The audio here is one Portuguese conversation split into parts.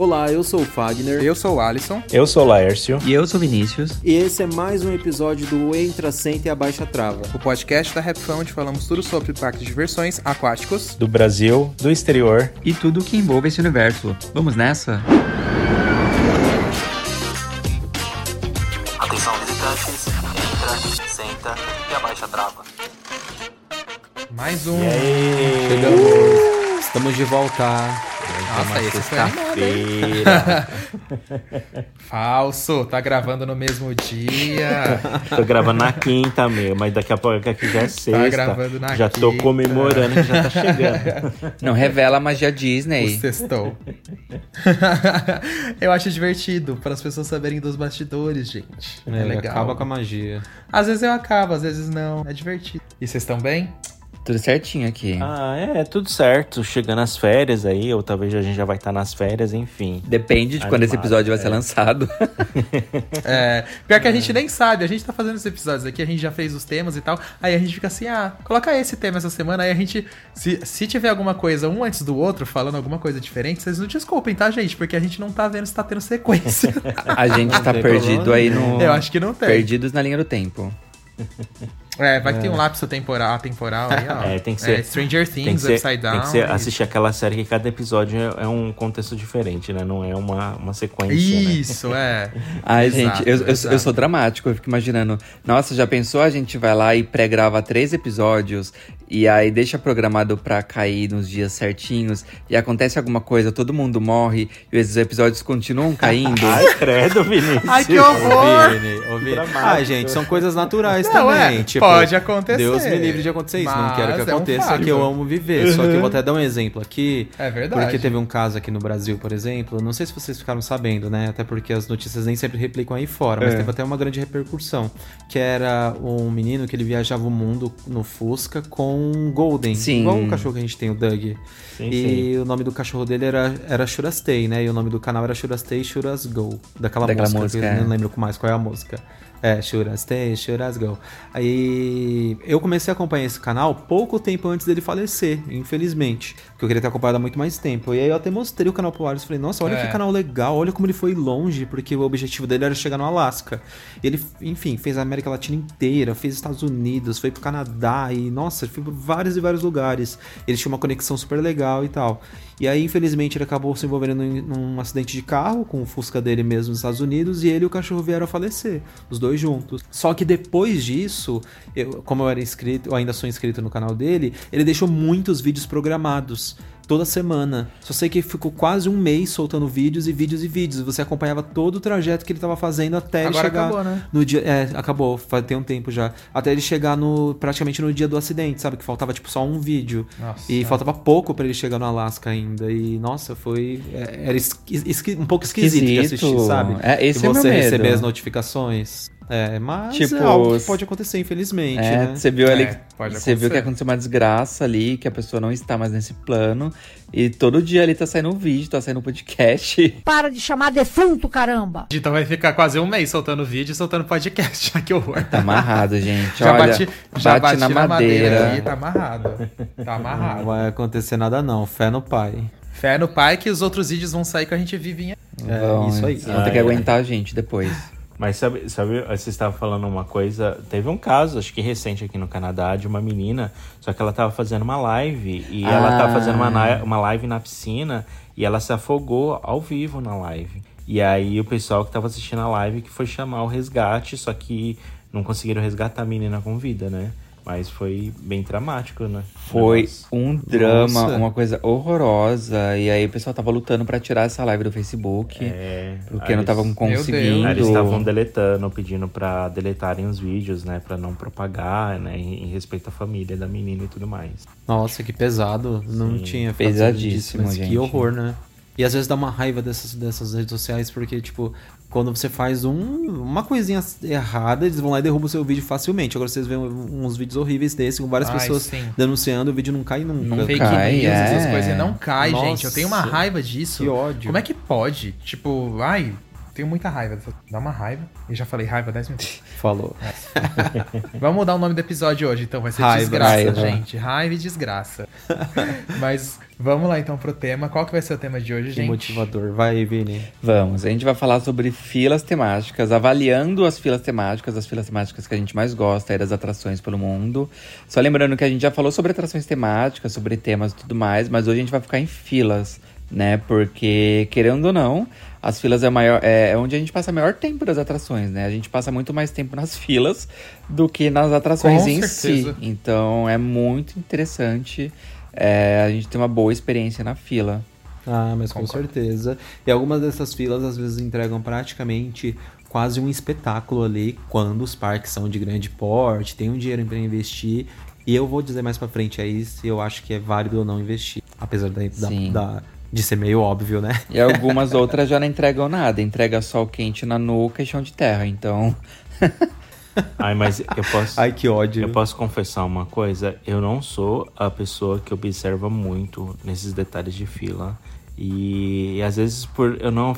Olá, eu sou o Fagner. Eu sou o Alisson. Eu sou o Laércio. E eu sou o Vinícius. E esse é mais um episódio do Entra, Senta e Abaixa Trava. O podcast da Rapfão, onde falamos tudo sobre parques de diversões aquáticos. Do Brasil, do exterior. E tudo que envolve esse universo. Vamos nessa? Atenção visitantes, entra, senta e abaixa a trava. Mais um. Chegamos. Estamos de volta. Nossa, esse foi animado, hein? Falso, tá gravando no mesmo dia. tô gravando na quinta, meu, mas daqui a pouco aqui já é sexta. Tá gravando na já quinta. tô comemorando que já tá chegando. Não revela a magia Disney. O sextou. Eu acho divertido para as pessoas saberem dos bastidores, gente. É, É, legal. Acaba com a magia. Às vezes eu acabo, às vezes não. É divertido. E vocês estão bem? Tudo certinho aqui. Ah, é, tudo certo. Chegando as férias aí, ou talvez a gente já vai estar nas férias, enfim. Depende de quando esse Animado, episódio vai é. ser lançado. É, pior que a gente nem sabe, a gente tá fazendo esses episódios aqui, a gente já fez os temas e tal, aí a gente fica assim, ah, coloca esse tema essa semana, aí a gente, se, se tiver alguma coisa um antes do outro, falando alguma coisa diferente, vocês não desculpem, tá, gente? Porque a gente não tá vendo se tá tendo sequência. A gente tá tem perdido problema aí no. Eu acho que não tem. Perdidos na linha do tempo. É, vai que tem um lapso temporal, temporal aí, ó. É, tem que ser- Stranger Tem que Things, ser, Upside Down. tem que ser e- assistir aquela série que cada episódio é, é um contexto diferente, né? Não é uma, uma sequência. né? Isso, é. Ai, Exato, gente, eu, eu, eu sou dramático, eu fico imaginando. Nossa, já pensou? A gente vai lá e pré-grava três episódios e aí deixa programado pra cair nos dias certinhos e acontece alguma coisa, todo mundo morre e esses episódios continuam caindo. Ai, credo, Vinícius. Ai, que horror! Vini, ô, Vini. Ah, gente, são coisas naturais Não, também. é, tipo, pode acontecer. Deus me livre de acontecer isso. não quero que é um aconteça, que eu amo viver. Só que eu vou até dar um exemplo aqui. É verdade. Porque teve um caso aqui no Brasil, por exemplo. Não sei se vocês ficaram sabendo, né? Até porque as notícias nem sempre replicam aí fora, mas É. teve até uma grande repercussão. Que era um menino que ele viajava o mundo no Fusca com um Golden. Sim. Igual o cachorro que a gente tem, o Doug. Sim, e o nome do cachorro dele era, era Shurastei, né? E o nome do canal era Shurastei Shuras Go. Daquela, Daquela música, música, que eu é. não lembro mais qual é a música. É, Shurastei, Shuras Go. Aí eu comecei a acompanhar esse canal pouco tempo antes dele falecer, infelizmente. Porque eu queria ter acompanhado há muito mais tempo. E aí eu até mostrei o canal pro Alisson e falei, nossa, olha É. que canal legal, olha como ele foi longe, porque o objetivo dele era chegar no Alasca. E ele, enfim, fez a América Latina inteira, fez Estados Unidos, foi pro Canadá e, nossa, foi por vários e vários lugares. Ele tinha uma conexão super legal e tal. E aí, infelizmente, ele acabou se envolvendo num, num acidente de carro com o Fusca dele mesmo nos Estados Unidos e ele e o cachorro vieram a falecer, os dois juntos. Só que depois disso, eu, como eu era inscrito, eu ainda sou inscrito no canal dele, ele deixou muitos vídeos programados. Toda semana. Só sei que ficou quase um mês soltando vídeos e vídeos e vídeos. Você acompanhava todo o trajeto que ele tava fazendo até ele Agora chegar acabou, né? no dia. É, acabou, faz tem um tempo já. Até ele chegar no. praticamente no dia do acidente, sabe? Que faltava tipo só um vídeo. Nossa. E faltava pouco pra ele chegar no Alasca ainda. E, nossa, foi. é, Era esqui- esqui- um pouco esquisito de Esquisito. assistir, sabe? É, esse e é meu você medo. receber as notificações. É, mas Tipo, é algo que pode acontecer, infelizmente, É, né? você viu ali, É, pode você viu que acontecer. aconteceu uma desgraça ali, que a pessoa não está mais nesse plano. E todo dia ali tá saindo um vídeo, tá saindo um podcast. Para de chamar defunto, caramba! Então vai ficar quase um mês soltando vídeo e soltando podcast. que horror. Tá amarrado, gente. Já Olha, bati, já bate bati na madeira. aqui, tá amarrado. Tá Não amarrado. vai acontecer nada não, fé no pai. Fé no pai que os outros vídeos vão sair que a gente vive em... É, Vão- isso aí. Vão ter que é. aguentar a gente depois. Mas sabe, sabe, você estava falando uma coisa. Teve um caso, acho que recente aqui no Canadá, de uma menina, só que ela estava fazendo uma live e ela Ah. estava fazendo uma, uma live na piscina e ela se afogou ao vivo na live. E aí o pessoal que estava assistindo a live que foi chamar o resgate, só que não conseguiram resgatar a menina com vida, né? Mas foi bem dramático, né? Foi Negócio. um drama, Nossa. uma coisa horrorosa. E aí o pessoal tava lutando pra tirar essa live do Facebook. É, Porque aí não estavam eles- conseguindo. Eles estavam deletando, pedindo pra deletarem os vídeos, né? Pra não propagar, né? Em, em respeito à família da menina e tudo mais. Nossa, que pesado. Não Sim. tinha Pesadíssimo, disso, mas gente. Que horror, né? E às vezes dá uma raiva dessas, dessas redes sociais, porque, tipo, quando você faz um, uma coisinha errada, eles vão lá e derrubam o seu vídeo facilmente. Agora vocês veem uns vídeos horríveis desses, com várias Ai, pessoas sim. denunciando, o vídeo não cai nunca. Não Fake cai, news, é. essas coisas não cai, Nossa, gente. Eu tenho uma raiva disso. que ódio. Como é que pode? Tipo, ai, tenho muita raiva. Dá uma raiva. Eu já falei raiva 10 minutos. Falou. Vamos mudar o nome do episódio hoje, então. Vai ser Raiva, desgraça, raiva. gente. Raiva e desgraça. Mas vamos lá então pro tema. Qual que vai ser o tema de hoje, Que gente? motivador. Vai, Vini. Vamos, a gente vai falar sobre filas temáticas, avaliando as filas temáticas, as filas temáticas que a gente mais gosta aí das atrações pelo mundo. Só lembrando que a gente já falou sobre atrações temáticas, sobre temas e tudo mais, mas hoje a gente vai ficar em filas, né? Porque, querendo ou não, as filas é, o maior, é onde a gente passa o maior tempo das atrações, né? A gente passa muito mais tempo nas filas do que nas atrações Com em certeza. si. Então é muito interessante é, a gente ter uma boa experiência na fila. Ah, mas com Concordo. certeza. E algumas dessas filas às vezes entregam praticamente quase um espetáculo ali quando os parques são de grande porte, tem um dinheiro para investir. E eu vou dizer mais pra frente aí se eu acho que é válido ou não investir. Apesar da, da- Sim. da- de ser meio óbvio, né? E algumas outras já não entregam nada, entrega sol quente na nuca e chão de terra. Então, Ai, mas eu posso. Ai, que ódio. Eu posso confessar uma coisa? Eu não sou a pessoa que observa muito nesses detalhes de fila. E, às vezes, por eu não,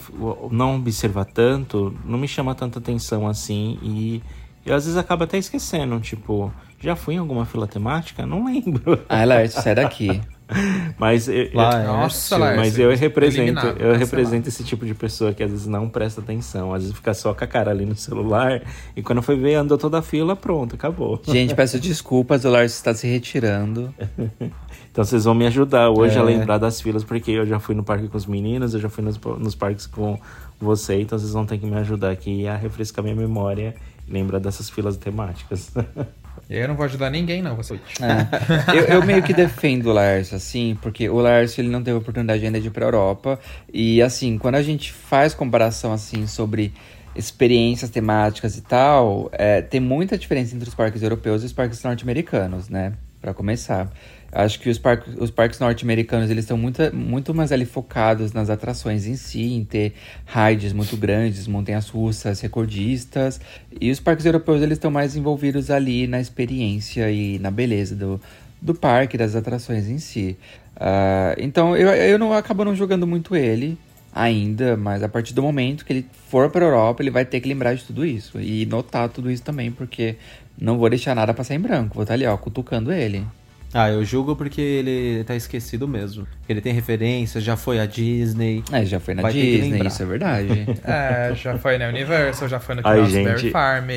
não observar tanto, não me chama tanta atenção assim. E eu às vezes acabo até esquecendo. Tipo, já fui em alguma fila temática? Não lembro. ai, Laércio, sai daqui. Mas eu, Nossa, Laércio. mas eu represento, Eliminado, eu represento esse tipo de pessoa que às vezes não presta atenção, às vezes fica só com a cara ali no celular e quando foi ver andou toda a fila, pronto, acabou. Gente, peço desculpas, o Laércio está se retirando. Então vocês vão me ajudar hoje a É. lembrar das filas, porque eu já fui no parque com os meninos, eu já fui nos, nos parques com você, então vocês vão ter que me ajudar aqui a refrescar minha memória e lembrar dessas filas temáticas. Eu não vou ajudar ninguém, não. Você... É. Eu, eu meio que defendo o Laércio, assim, porque o Laércio ele não teve oportunidade ainda de ir pra Europa. E, assim, quando a gente faz comparação, assim, sobre experiências temáticas e tal, é, tem muita diferença entre os parques europeus e os parques norte-americanos, né? Pra começar. Acho que os, os parques norte-americanos, eles estão muito, muito mais ali focados nas atrações em si, em ter rides muito grandes, montanhas russas, recordistas. E os parques europeus, eles estão mais envolvidos ali na experiência e na beleza do, do parque, das atrações em si. Ah, então, eu, eu não acabo não jogando muito ele ainda, mas a partir do momento que ele for para Europa, ele vai ter que lembrar de tudo isso e notar tudo isso também, porque não vou deixar nada passar em branco. Vou estar ali, ó, cutucando ele. Ah, eu julgo porque ele tá esquecido mesmo. Ele tem referências, já foi a Disney. É, já foi na Disney, isso é verdade. É, já foi na Universal, já foi no gente. Berry Farm.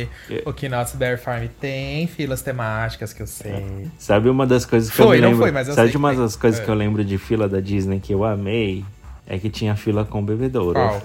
O Knott's Berry Farm tem filas temáticas que eu sei. Sabe uma das coisas que Foi, eu lembro? foi, mas eu Sabe sei uma tem. das coisas É. que eu lembro de fila da Disney que eu amei? É que tinha fila com bebedouro. Qual?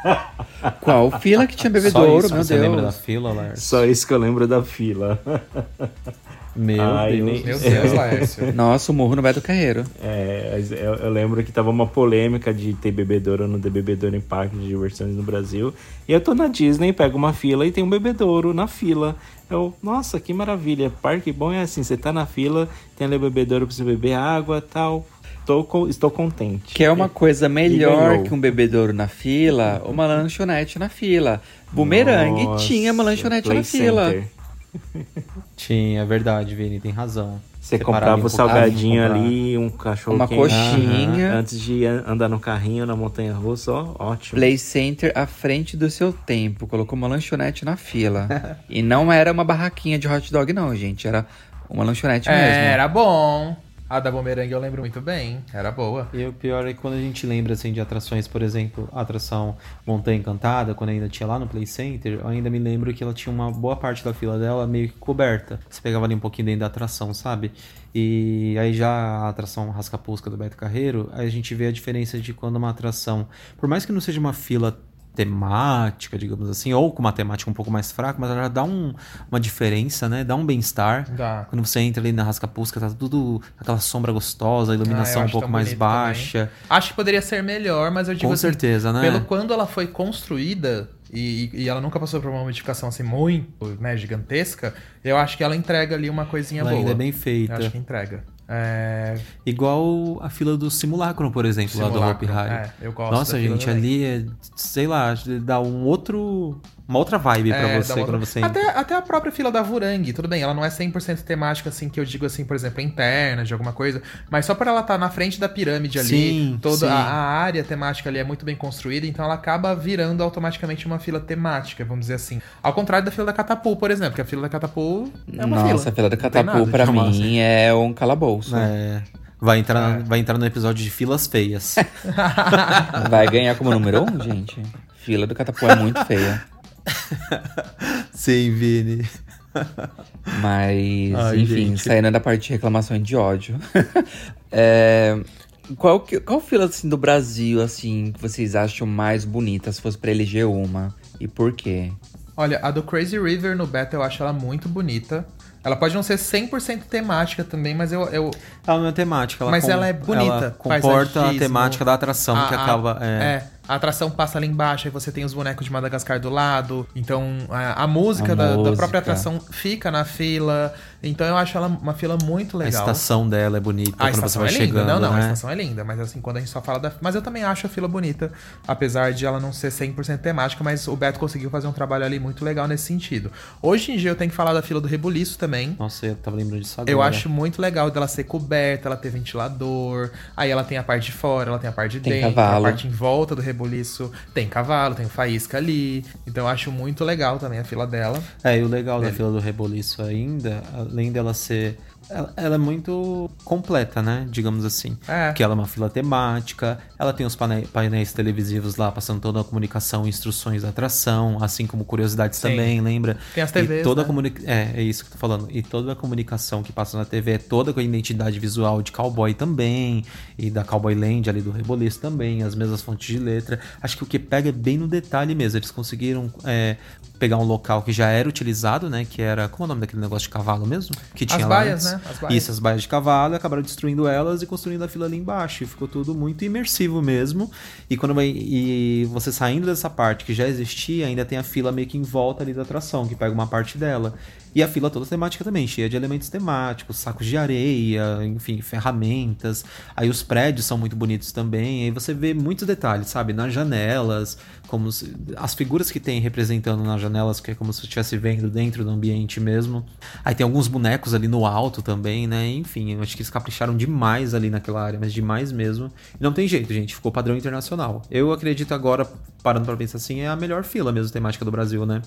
Qual fila que tinha Só bebedouro, isso meu você lembra da Deus. fila, Lars? Só isso que eu lembro da fila. Meu Ai, Deus. nem- Meu Deus, Laércio. Nossa, o murro no Beto Carreiro. É, mas eu, eu lembro que tava uma polêmica de ter bebedouro ou não ter bebedouro em parque de diversões no Brasil. E eu tô na Disney, pego uma fila e tem um bebedouro na fila. Eu, nossa, que maravilha. Parque bom é assim, você tá na fila, tem ali o bebedouro pra você beber água tal. Estou, co- estou contente. Que é uma coisa melhor que um bebedouro na fila, uma lanchonete na fila. Bumerangue Nossa, tinha uma lanchonete na fila. Center. Tinha, é verdade, Vini, tem razão. Você Separava comprava um o salgadinho comprar. ali, um cachorro Uma quente, coxinha. antes de an- andar no carrinho na montanha russa, ó, ótimo. Play Center à frente do seu tempo. Colocou uma lanchonete na fila. e não era uma barraquinha de hot dog, não, gente. Era uma lanchonete mesmo. É, era bom. A da Bumerangue eu lembro muito bem. Era boa. E o pior é que quando a gente lembra assim de atrações, por exemplo, a atração Montanha Encantada, quando ainda tinha lá no Play Center, eu ainda me lembro que ela tinha uma boa parte da fila dela meio que coberta. Você pegava ali um pouquinho dentro da atração, sabe? E aí já a atração Rascapusca do Beto Carreiro, aí a gente vê a diferença de quando uma atração, por mais que não seja uma fila temática, digamos assim, ou com uma temática um pouco mais fraca, mas ela já dá um- uma diferença, né? Dá um bem-estar. Quando você entra ali na Rascapusca, tá tudo aquela sombra gostosa, a Ah, iluminação um pouco mais baixa. também. Acho que poderia ser melhor, mas eu digo Com assim, certeza, né? Pelo quando ela foi construída e, e ela nunca passou por uma modificação assim muito né, gigantesca, eu acho que ela entrega ali uma coisinha Ela boa. ainda é bem feita. Eu acho que entrega. É, Igual a fila do simulacro, por exemplo, lá do Hopi Hari. é, eu gosto Nossa, gente, ali é, sei lá, dá um outro, uma outra vibe É, pra dá você uma quando outra- você até, até a própria fila da Vurang, tudo bem, ela não é 100% temática, assim, que eu digo assim, por exemplo, interna, de alguma coisa, mas só por ela estar na frente da pirâmide ali, Sim, toda sim. A, a área temática ali é muito bem construída, então ela acaba virando automaticamente uma fila temática, vamos dizer assim. Ao contrário da fila da Catapu, por exemplo, que a fila da Catapu é uma fila. Nossa, a fila da Catapu falar, mim assim. é um calabouço. É, vai, entrar, vai entrar no episódio de filas feias. Vai ganhar como número um, gente? Fila do Catapu é muito feia. Sim, Vini. Mas, Ai, enfim, gente. saindo da parte de reclamações de ódio. é, qual, que- qual fila assim, do Brasil, assim, que vocês acham mais bonita se fosse pra eleger uma? E por quê? Olha, a do Crazy River no beta eu acho ela muito bonita. Ela pode não ser 100% temática também, mas eu, eu, Ela não é temática, ela Mas com- ela é bonita, Ela comporta a temática da atração, que A- a- acaba. É, É, a atração passa ali embaixo, aí você tem os bonecos de Madagascar do lado. Então, a, a música, A da, da música. própria atração fica na fila. Então, eu acho ela uma fila muito a legal. estação dela é bonita A quando você vai é linda, chegando. não, não, a né? estação é linda, mas assim, quando a gente só fala da. Mas eu também acho a fila bonita, apesar de ela não ser 100% temática, mas o Beto conseguiu fazer um trabalho ali muito legal nesse sentido. Hoje em dia eu tenho que falar da fila do Rebuliço também. Nossa, eu tava lembrando disso agora. Eu acho muito legal dela ser coberta, ela ter ventilador, aí ela tem a parte de fora, ela tem a parte de Tem dentro, cavalo. a parte em volta do rebuliço, tem cavalo, tem faísca ali. Então eu acho muito legal também a fila dela. É, e o legal da Ele. fila do Reboliço ainda, além dela ser. Ela, ela é muito completa, né? Digamos assim. É. Porque ela é uma fila temática, ela tem os painéis televisivos lá passando toda a comunicação e instruções da atração, assim como curiosidades Sim. também, lembra? Tem as E TVs, toda a né? comunica... é, é isso que eu tô falando. E toda a comunicação que passa na TV é toda com a identidade visual de cowboy também, e da Cowboy Land ali do Reboliço também, as mesmas fontes de letra. Acho que o que pega é bem no detalhe mesmo. Eles conseguiram é, pegar um local que já era utilizado, né? Que era. Como é o nome daquele negócio de cavalo mesmo? Que As tinha lá baias, antes. né? As baias. Isso, as baias de cavalo, e acabaram destruindo elas e construindo a fila ali embaixo. E ficou tudo muito imersivo mesmo. E quando e você saindo dessa parte que já existia, ainda tem a fila meio que em volta ali da atração, que pega uma parte dela. E a fila toda temática também, cheia de elementos temáticos, sacos de areia, enfim, ferramentas. Aí os prédios são muito bonitos também. Aí você vê muitos detalhes, sabe? Nas janelas, como se- as figuras que tem representando nas janelas, que é como se você estivesse vendo dentro do ambiente mesmo. Aí tem alguns bonecos ali no alto também, né? Enfim, eu acho que eles capricharam demais ali naquela área, mas demais mesmo. E não tem jeito, gente, ficou padrão internacional. Eu acredito agora, parando pra pensar assim, é a melhor fila mesmo temática do Brasil, né?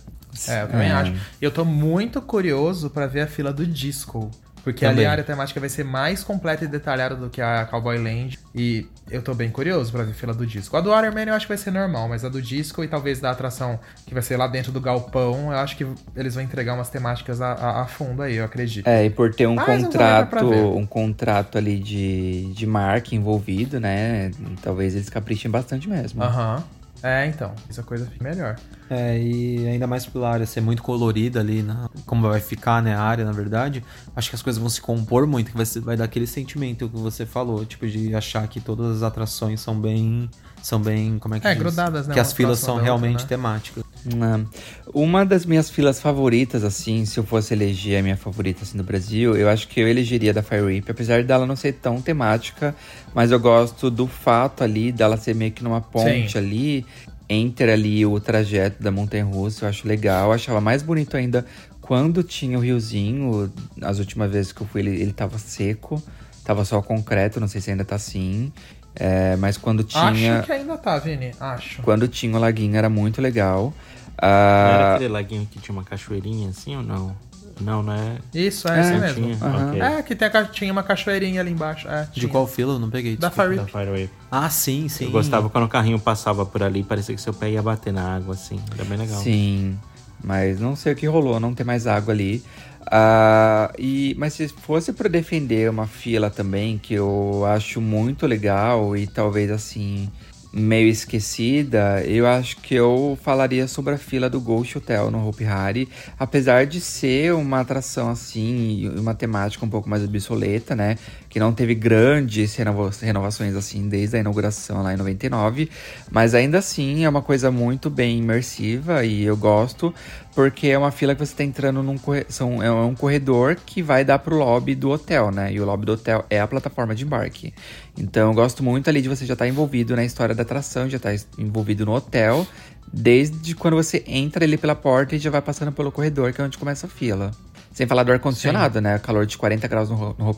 É, eu também É. acho. E eu tô muito curioso pra ver a fila do Disco. Porque ali Também. a área temática vai ser mais completa e detalhada do que a Cowboy Land. E eu tô bem curioso pra ver fila do disco. A do Iron Man eu acho que vai ser normal, mas a do disco e talvez da atração que vai ser lá dentro do galpão, eu acho que eles vão entregar umas temáticas a, a- a fundo aí, eu acredito. É, e por ter um Mas contrato, um contrato ali de, de marca envolvido, né? Talvez eles caprichem bastante mesmo. Aham. É, então. Essa coisa fica melhor. É, e ainda mais pela área ser muito colorida ali, na, como vai ficar, né, a área, na verdade, acho que as coisas vão se compor muito, que vai, vai dar aquele sentimento que você falou, tipo, de achar que todas as atrações são bem, são bem, como é que É, diz? grudadas, né, Que as filas são da outra, realmente né? temáticas. Não. Uma das minhas filas favoritas, assim, se eu fosse eleger a minha favorita assim, do Brasil, eu acho que eu elegeria da Fire Whip, apesar dela não ser tão temática, mas eu gosto do fato ali dela ser meio que numa ponte Sim. ali, entre ali o trajeto da Montanha Russa, eu acho legal. Eu achava mais bonito ainda quando tinha o riozinho, as últimas vezes que eu fui, ele, ele tava seco, tava só concreto, não sei se ainda tá assim. É, mas quando tinha. Acho que ainda tá, Vini. Acho. Quando tinha o laguinho era muito legal. Não era Ah, aquele laguinho que tinha uma cachoeirinha assim ou não? Não, né? Isso, é, É, esse Não mesmo. tinha? Aham. Ok. É, que tem a, tinha uma cachoeirinha ali embaixo. É, De qual fila? Eu não peguei. Da. Fire Da Whip. Fireway. Ah, sim, sim. Eu gostava quando o carrinho passava por ali, parecia que seu pé ia bater na água, assim. Era bem legal. Sim, mas não sei o que rolou, não tem mais água ali. Ah, e, mas se fosse para defender uma fila também, que eu acho muito legal e talvez assim, meio esquecida, eu acho que eu falaria sobre a fila do Ghost Hotel no Hopi Hari. Apesar de ser uma atração assim, uma temática um pouco mais obsoleta, né? Que não teve grandes renova- renovações assim desde a inauguração lá em 99. Mas ainda assim é uma coisa muito bem imersiva e eu gosto. Porque é uma fila que você tá entrando num são, é um corredor que vai dar pro lobby do hotel, né? E o lobby do hotel é a plataforma de embarque. Então eu gosto muito ali de você já estar envolvido na história da atração, já estar envolvido no hotel, desde quando você entra ali pela porta e já vai passando pelo corredor, que é onde começa a fila. Sem falar do ar-condicionado, né? Calor de 40 graus no, no.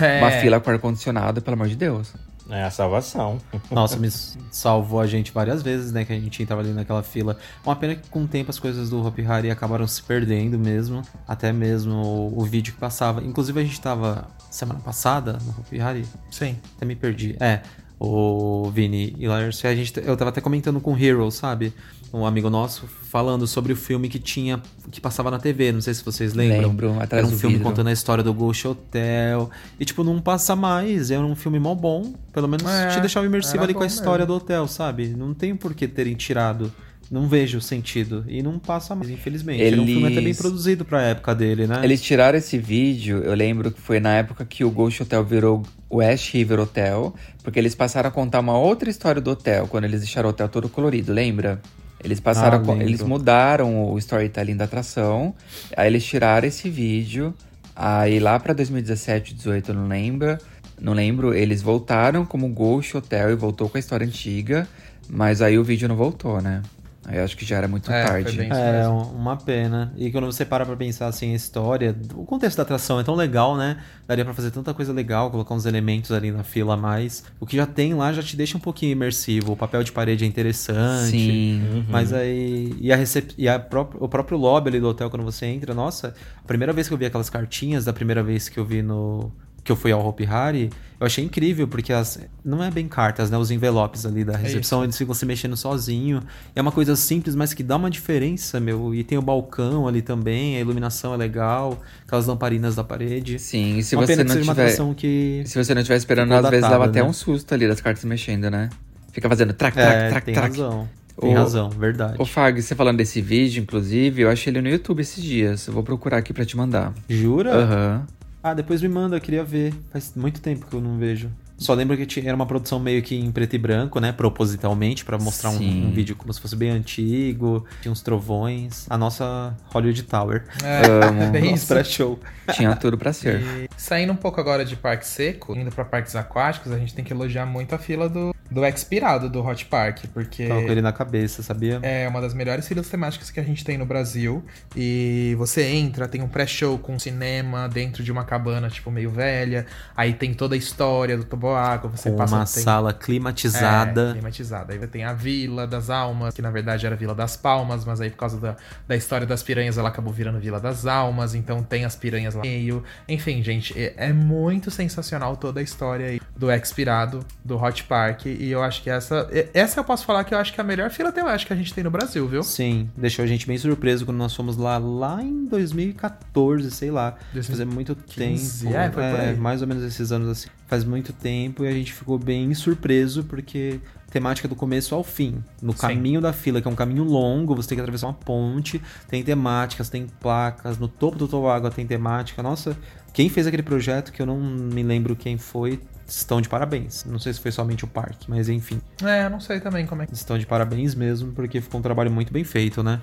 É. Uma fila com ar-condicionado, pelo amor de Deus. É a salvação. Nossa, me salvou a gente várias vezes, né? Que a gente tava ali naquela fila. Uma pena que com o tempo as coisas do Hopi Hari acabaram se perdendo mesmo. Até mesmo o, o vídeo que passava. Inclusive a gente tava semana passada no Hopi Hari. Sim. Até me perdi. É, o Vini e Lars, a gente, eu tava até comentando com o Hero, sabe? Um amigo nosso falando sobre o filme que tinha que passava na TV, não sei se vocês lembram. Lembro, atrás Era um do filme vidro. contando a história do Ghost Hotel. E tipo, não passa mais, era um filme mó bom, pelo menos É, te deixava imersivo ali com a bom história mesmo. do hotel, sabe? Não tem por que terem tirado. Não vejo sentido. E não passa mais, infelizmente. Era um filme até bem Eles- produzido pra época dele, né? Eles tiraram esse vídeo, eu lembro que foi na época que o Ghost Hotel virou o Ash River Hotel, porque eles passaram a contar uma outra história do hotel, quando eles deixaram o hotel todo colorido, lembra? Eles passaram, Ah, a eles mudaram o storytelling da atração, aí eles tiraram esse vídeo, aí lá pra 2017, 18, eu não lembro, não lembro, eles voltaram como Ghost Hotel e voltou com a história antiga, mas aí o vídeo não voltou, né? Aí eu acho que já era muito É, foi tarde. É, um- uma pena. E quando você para pra pensar assim, a história, o contexto da atração é tão legal, né? Daria pra fazer tanta coisa legal, colocar uns elementos ali na fila a mais. O que já tem lá já te deixa um pouquinho imersivo. O papel de parede é interessante. Sim. Mas aí. E, a recep... e a pró- o próprio lobby ali do hotel, quando você entra, nossa, a primeira vez que eu vi aquelas cartinhas, da primeira vez que eu vi no. Que eu fui ao Hopi Hari, eu achei incrível, porque as. Não é bem cartas, né? Os envelopes ali da recepção, eles ficam se mexendo sozinho. É uma coisa simples, mas que dá uma diferença, meu. E tem o balcão ali também, a iluminação é legal, aquelas lamparinas da parede. Sim, e se uma você não tiver... que. Se você não estiver esperando, às vezes datada, leva até né? um susto ali das cartas mexendo, né? Fica fazendo trac, trac, É, trac, tem trac. razão. Tem O- razão, verdade. Ô Fag, você falando desse vídeo, inclusive, eu achei ele no YouTube esses dias. Eu vou procurar aqui pra te mandar. Jura? Aham. Ah, depois me manda, eu queria ver. Faz muito tempo que eu não vejo. Só lembro que tinha, era uma produção meio que em preto e branco, né? Propositalmente, pra mostrar um, um vídeo como se fosse bem antigo. Tinha uns trovões. A nossa Hollywood Tower. É, Amo. é bem Nosso isso. pré-show. Tinha tudo pra ser. E saindo um pouco agora de parque seco, indo pra parques aquáticos, a gente tem que elogiar muito a fila do, do expirado do Hot Park, porque Tava com ele na cabeça, sabia? é uma das melhores filas temáticas que a gente tem no Brasil. E você entra, tem um pré-show com cinema dentro de uma cabana, tipo, meio velha. Aí tem toda a história do toboágua, você Com passa uma tem- sala É, climatizada. climatizada. Aí tem a Vila das Almas, que na verdade era Vila das Palmas, mas aí por causa da, da história das piranhas ela acabou virando Vila das Almas, então tem as piranhas lá no meio. Enfim, gente, é, é muito sensacional toda a história aí do Expirado, do Hot Park, e eu acho que essa, essa eu posso falar que eu acho que é a melhor fila temática que a gente tem no Brasil, viu? Sim, deixou a gente bem surpreso quando nós fomos lá, lá em 2014, sei lá. 2015, Faz muito tempo. é, aí. mais ou menos esses anos assim. Faz muito tempo e a gente ficou bem surpreso porque temática do começo ao fim. No Sim. caminho da fila, que é um caminho longo, você tem que atravessar uma ponte, tem temáticas, tem placas, no topo do toboágua tem temática. Nossa, quem fez aquele projeto, que eu não me lembro quem foi, estão de parabéns. Não sei se foi somente o parque, mas enfim. É, não sei também como é que. Estão de parabéns mesmo, porque ficou um trabalho muito bem feito, né?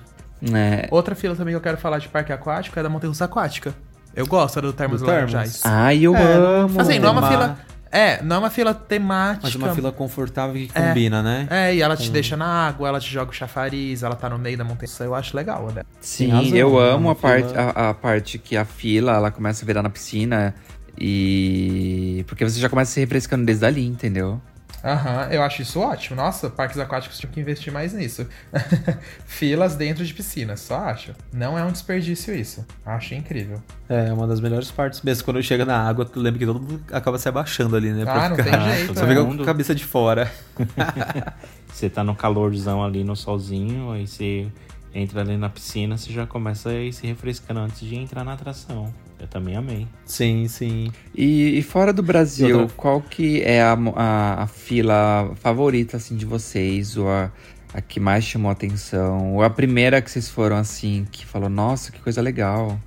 É. Outra fila também que eu quero falar de parque aquático é da Montanha Russa Aquática. Eu gosto do Termas Do Laranjais. Ai, eu É, amo. Assim, não é uma fila. É, não é uma fila temática. Mas uma fila confortável que É. combina, né? É, e ela te deixa na água, ela te joga o chafariz, ela tá no meio da montanha. Eu acho legal, né? Sim, razão, eu é amo a parte, a, a parte que a fila ela começa a virar na piscina e. Porque você já começa se refrescando desde ali, entendeu? Aham, eu acho isso ótimo. Nossa, parques aquáticos tinham que investir mais nisso. Filas dentro de piscinas, só acho. Não é um desperdício isso. Acho incrível. É, uma das melhores partes mesmo. Quando chega na água, tu lembra que todo mundo acaba se abaixando ali, né? Ah, não tem jeito, Só é. fica com a cabeça de fora. Você tá no calorzão ali, no solzinho, aí você entra ali na piscina, você já começa a ir se refrescando antes de entrar na atração. Eu também amei. Sim, sim. E, e fora do Brasil, outra- qual que é a, a, a fila favorita, assim, de vocês? Ou a, a que mais chamou a atenção? Ou a primeira que vocês foram, assim, que falou, nossa, que coisa legal.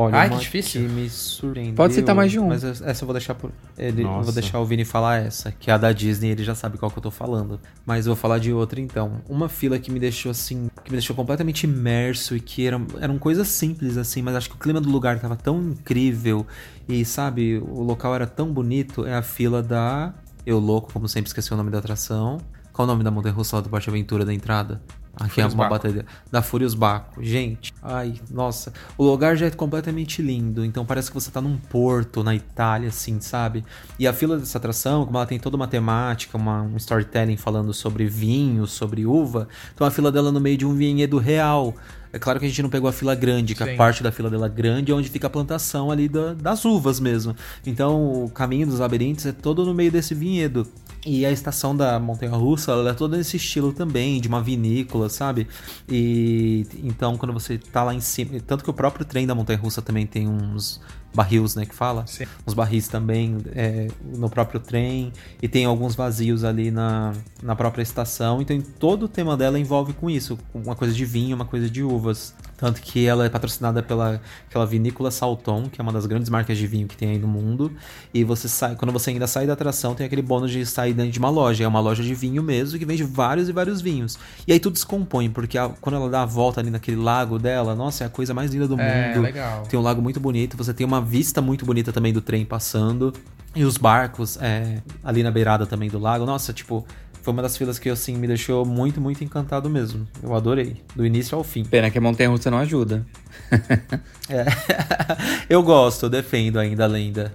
Olha, Ai, que difícil. que me surpreendeu. Pode citar mais de um. Mas essa eu vou deixar por. Ele, eu vou deixar o Vini falar essa, que é a da Disney, ele já sabe qual que eu tô falando. Mas eu vou falar de outra então. Uma fila que me deixou assim. Que me deixou completamente imerso e que eram, eram coisas simples assim, mas acho que o clima do lugar tava tão incrível. E sabe, o local era tão bonito. É a fila da. Eu louco, como sempre esqueci o nome da atração. Qual o nome da montanha russa lá do Parque Aventura da entrada? Aqui é uma Baco. bateria. Da Furious Baco. Gente, ai, nossa. O lugar já é completamente lindo. Então parece que você tá num porto na Itália, assim, sabe? E a fila dessa atração, como ela tem toda uma temática, uma, um storytelling falando sobre vinho, sobre uva, então a fila dela no meio de um vinhedo real. É claro que a gente não pegou a fila grande, que Sim. a parte da fila dela grande é onde fica a plantação ali da- das uvas mesmo. Então o caminho dos labirintos é todo no meio desse vinhedo. E a estação da Montanha Russa, ela é toda nesse estilo também, de uma vinícola, sabe? E então quando você tá lá em cima, tanto que o próprio trem da Montanha Russa também tem uns barris, né, que fala? Sim. Uns barris também é, no próprio trem e tem alguns vazios ali na, na própria estação. Então todo o tema dela envolve com isso, uma coisa de vinho, uma coisa de uvas. Tanto que ela é patrocinada pela aquela vinícola Salton, que é uma das grandes marcas de vinho que tem aí no mundo. E você sai, quando você ainda sai da atração, tem aquele bônus de sair dentro de uma loja. É uma loja de vinho mesmo, que vende vários e vários vinhos. E aí tudo se compõe, porque a- quando ela dá a volta ali naquele lago dela, nossa, é a coisa mais linda do É, mundo. legal. Tem um lago muito bonito, você tem uma vista muito bonita também do trem passando. E os barcos é, ali na beirada também do lago. Nossa, tipo, foi uma das filas que assim me deixou muito, muito encantado mesmo. Eu adorei, do início ao fim. Pena que a montanha russa não ajuda. É. eu gosto, eu defendo ainda a lenda.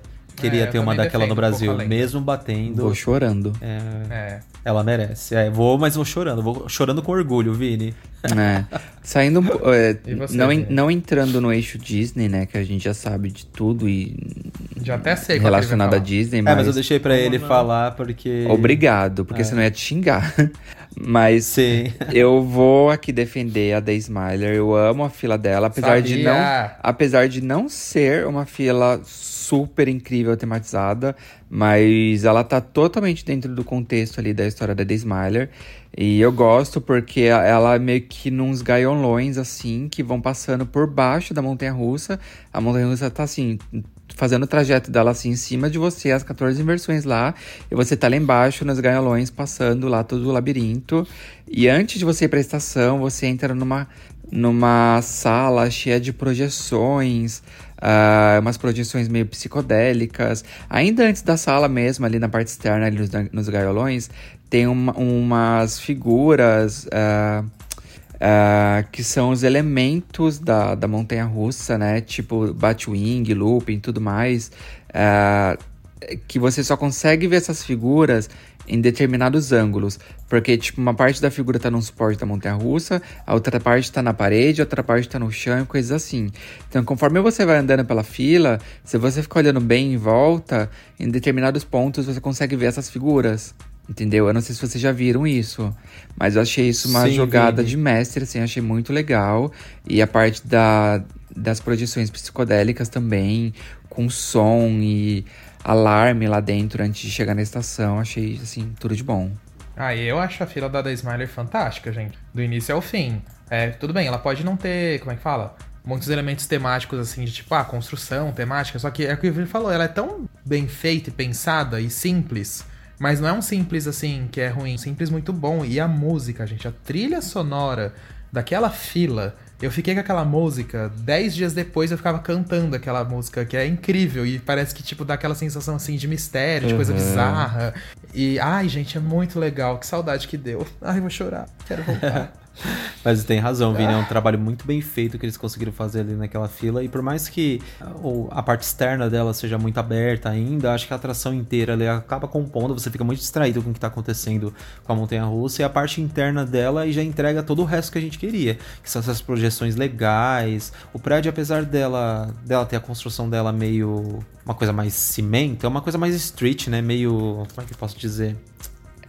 Queria É, ter uma daquela no um Brasil, mesmo batendo. Vou chorando. É, É. ela merece. É, vou, mas vou chorando. Vou chorando com orgulho, Vini. É. Saindo um é, você, não, Vini? não entrando no eixo Disney, né? Que a gente já sabe de tudo e Já até sei relacionado a. Disney, É, mas, mas eu deixei pra ele falar porque. obrigado, porque senão eu ia te xingar. Mas Sim. eu vou aqui defender a The Smiler. Eu amo a fila dela, apesar de não, Sabia. apesar de não ser uma fila super incrível tematizada, mas ela tá totalmente dentro do contexto ali da história da The Smiler. E eu gosto porque ela é meio que nos gaiolões assim que vão passando por baixo da montanha russa. A montanha russa tá assim, fazendo o trajeto dela assim em cima de você, as 14 inversões lá, e você tá lá embaixo nos gaiolões passando lá todo o labirinto. E antes de você ir pra estação, você entra numa numa sala cheia de projeções, ah, umas projeções meio psicodélicas. Ainda antes da sala mesmo, ali na parte externa, ali nos, nos tem uma- umas figuras ah, ah, que são os elementos da, da montanha russa, né? Tipo Batwing, Looping e tudo mais. ah, que você só consegue ver essas figuras em determinados ângulos. Porque, tipo, uma parte da figura tá num suporte da montanha russa, a outra parte tá na parede, a outra parte tá no chão e coisas assim. Então, conforme você vai andando pela fila, se você ficar olhando bem em volta, em determinados pontos você consegue ver essas figuras. Entendeu? Eu não sei se vocês já viram isso, mas eu achei isso uma Sim, jogada Vini. de mestre, assim, achei muito legal. E a parte da, das projeções psicodélicas também, com som e alarme lá dentro antes de chegar na estação, achei, assim, tudo de bom. Ah, eu acho a fila da The Smiler fantástica, gente. Do início ao fim. É, tudo bem, ela pode não ter, como é que fala? muitos elementos temáticos, assim, de tipo, ah, construção, temática. Só que é o que ele falou, ela é tão bem feita e pensada e simples. Mas não é um simples assim que é ruim, simples muito bom. E a música, gente, a trilha sonora daquela fila. Eu fiquei com aquela música, dez dias depois eu ficava cantando aquela música, que é incrível. E parece que, tipo, dá aquela sensação assim de mistério, de coisa Uhum. bizarra. E, ai, gente, é muito legal. Que saudade que deu. Ai, vou chorar. Quero voltar. Mas tem razão, Vini. É um trabalho muito bem feito que eles conseguiram fazer ali naquela fila. E por mais que a parte externa dela seja muito aberta ainda, acho que a atração inteira ali acaba compondo. Você fica muito distraído com o que está acontecendo com a montanha russa. E a parte interna dela já entrega todo o resto que a gente queria. Que são essas projeções legais. O prédio, apesar dela, dela ter a construção dela meio. Uma coisa mais cimento, é uma coisa mais street, né? Meio. Como é que eu posso dizer?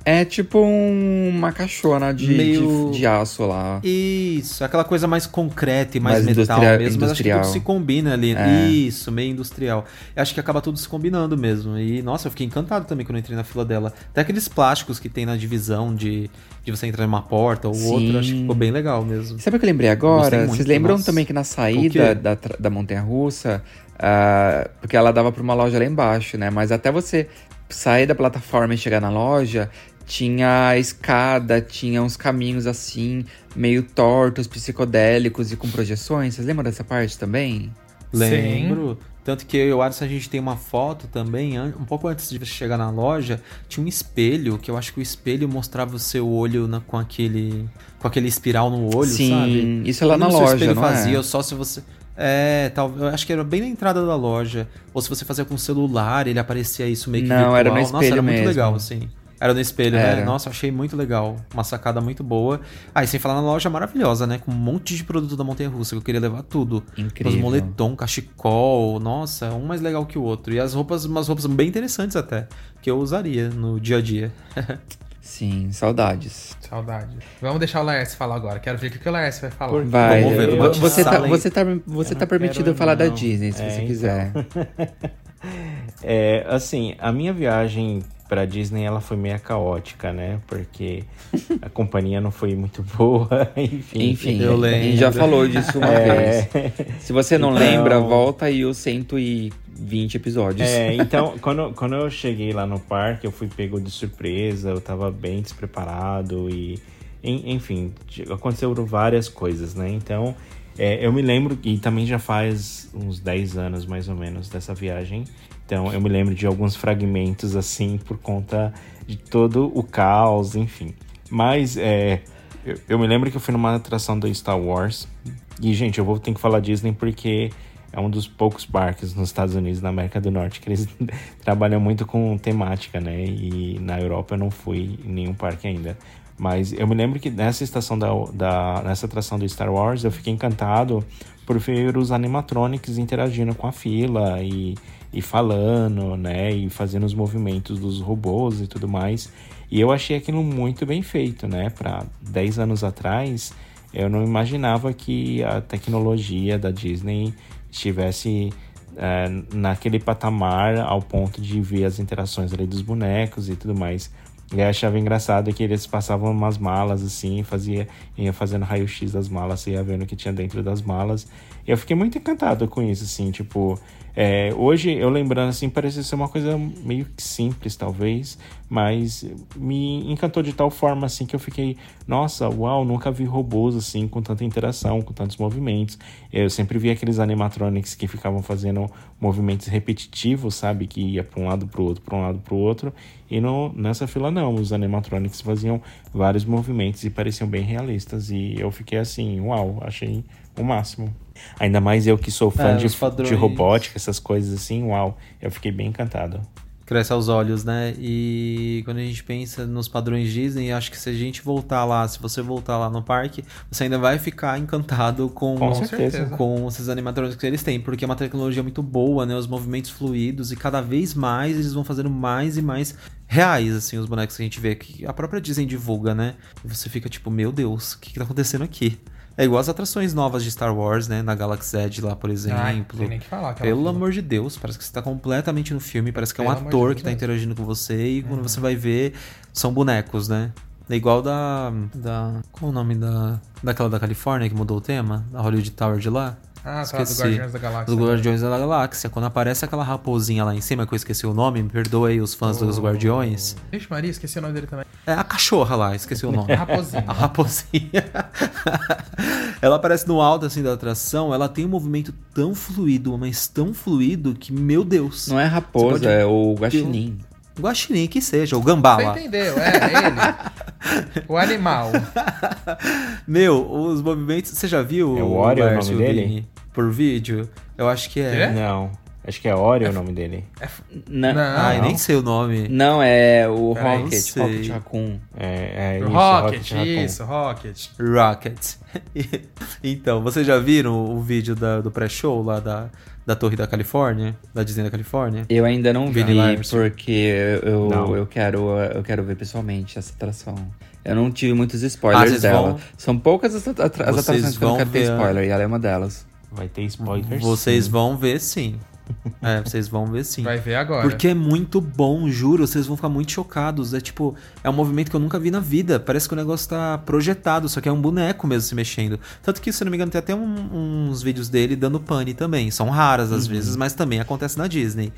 É tipo um- uma caixona de, Meio- de, de aço lá. Isso, aquela coisa mais concreta e mais, Mais metal mesmo, mas acho que industrial. tudo se combina ali. É. Isso, meio industrial. Eu acho que acaba tudo se combinando mesmo. E, nossa, eu fiquei encantado também quando eu entrei na fila dela. Até aqueles plásticos que tem na divisão de, de você entrar numa porta ou Sim. outra, acho que ficou bem legal mesmo. Sabe o que eu lembrei agora? muito, Vocês lembram nossa. também que na saída da, da montanha russa, ah, porque ela dava pra uma loja lá embaixo, né? Mas até você sair da plataforma e chegar na loja, tinha a escada, tinha uns caminhos assim, meio tortos, psicodélicos e com projeções. Vocês lembram dessa parte também? Lembro. Tanto que eu e o Alisson a gente tem uma foto também, um pouco antes de você chegar na loja, tinha um espelho, que eu acho que o espelho mostrava o seu olho na- com aquele com aquele espiral no olho, Sim, sabe? isso é lá Eu na se o loja, espelho não é? fazia, ou só se você É, tal, eu acho que era bem na entrada da loja. Ou se você fazia com o celular, ele aparecia isso meio que Não, virtual. era no Nossa, espelho era muito mesmo. legal, assim. Era no espelho, né? Era. Nossa, achei muito legal. Uma sacada muito boa. Ah, e sem falar na loja maravilhosa, né? Com um monte de produto da Montanha Russa, que eu queria levar tudo. Incrível. Os moletom, cachecol, nossa, um mais legal que o outro. E as roupas, umas roupas bem interessantes até, que eu usaria no dia a dia. Sim, saudades. Saudade. Vamos deixar o Laércio falar agora. Quero ver o que que o Laércio vai falar. Vai, Vamos ver, vou te você tá, você tá, você tá permitido quero, falar da não. Disney, se É, você então. quiser. É, assim, a minha viagem pra Disney ela foi meio caótica, né? Porque a companhia não foi muito boa, enfim. Enfim, Eu a gente lembro. já falou disso uma É. vez. Se você não Então- lembra, volta aí os 120 episódios. É, então, quando, quando eu cheguei lá no parque, eu fui pego de surpresa, eu tava bem despreparado e, en- enfim, aconteceram várias coisas, né? Então, é, eu me lembro, e também já faz uns 10 anos mais ou menos dessa viagem, então eu me lembro de alguns fragmentos assim, por conta de todo o caos, enfim. Mas, é, eu, eu me lembro que eu fui numa atração do Star Wars, e, gente, eu vou ter que falar Disney porque é um dos poucos parques nos Estados Unidos, na América do Norte, que eles trabalham muito com temática, né? E na Europa eu não fui em nenhum parque ainda. Mas eu me lembro que nessa estação da, da nessa atração do Star Wars eu fiquei encantado por ver os animatronics interagindo com a fila e, e falando, né? E fazendo os movimentos dos robôs e tudo mais. E eu achei aquilo muito bem feito, né? Para 10 anos atrás, eu não imaginava que a tecnologia da Disney estivesse é, naquele patamar ao ponto de ver as interações ali dos bonecos e tudo mais. E achava engraçado que eles passavam umas malas assim, fazia, ia fazendo raio-x das malas, ia vendo o que tinha dentro das malas. Eu fiquei muito encantado com isso, assim, tipo, é, hoje eu lembrando assim, parece ser uma coisa meio que simples, talvez, mas me encantou de tal forma assim que eu fiquei, nossa, uau, nunca vi robôs assim com tanta interação, com tantos movimentos. Eu sempre vi aqueles animatronics que ficavam fazendo movimentos repetitivos, sabe, que ia para um lado para o outro, para um lado para o outro. E no, nessa fila não, os animatronics faziam vários movimentos e pareciam bem realistas e eu fiquei assim, uau, achei o máximo. Ainda mais eu que sou fã É, de, de robótica, essas coisas assim, uau, eu fiquei bem encantado. Cresce aos olhos, né? E quando a gente pensa nos padrões Disney, acho que se a gente voltar lá, se você voltar lá no parque, você ainda vai ficar encantado com, Com certeza. com esses animatrônicos que eles têm, porque é uma tecnologia muito boa, né? Os movimentos fluidos e cada vez mais eles vão fazendo mais e mais reais, assim, os bonecos que a gente vê que a própria Disney divulga, né? E você fica tipo, meu Deus, o que, que tá acontecendo aqui? É igual as atrações novas de Star Wars, né? Na Galaxy Edge lá, por exemplo. Ai, tem nem que falar. Pelo amor de Deus, parece que você tá completamente no filme, parece que é um Pelo ator que tá interagindo com você e quando você vai ver, são bonecos, né? É igual da. da. Qual o nome da. Daquela da Califórnia que mudou o tema? Da Hollywood Tower de lá? Ah, tá, do Esqueci. Guardiões da Galáxia. Do Guardiões da Galáxia. Quando aparece aquela raposinha lá em cima, que eu esqueci o nome, me perdoa aí os fãs dos Guardiões. Vixe, Maria, esqueci o nome dele também. É a cachorra lá, esqueci o nome. A raposinha. A raposinha. ela aparece no alto assim da atração, ela tem um movimento tão fluido, mas tão fluido que, meu Deus. Não é raposa, pode- é o guaxinim. Guaxinim que seja, o gambá Você lá. entendeu? É, ele. o animal. Meu, os movimentos. Você já viu É o Oreo o Lércio, nome dele? Por vídeo? Eu acho que é. Não. Acho que é Oreo o nome dele. Não, Não. Ai, nem sei o nome. não é o Peraí. Rocket. Rocket Raccoon. É, é isso, Rocket, Raccoon. isso, Rocket. Rocket. então, vocês já viram o vídeo da- do pré-show lá da, da Torre da Califórnia? Da Disney da Califórnia? Eu ainda não vi, porque eu, Não. eu, quero, eu quero ver pessoalmente essa atração. Eu não tive muitos spoilers Ah, dela. vão- São poucas as, atra- as atrações que eu não quero ter ver a- spoiler, e ela é uma delas. Vai ter spoilers. Vocês sim. vão ver sim. É, vocês vão ver sim. Vai ver agora. Porque é muito bom, juro, vocês vão ficar muito chocados. É tipo, é um movimento que eu nunca vi na vida. Parece que o negócio tá projetado, só que é um boneco mesmo se mexendo. Tanto que, se não me engano, tem até um- uns vídeos dele dando pane também. São raras às vezes, mas também acontece na Disney.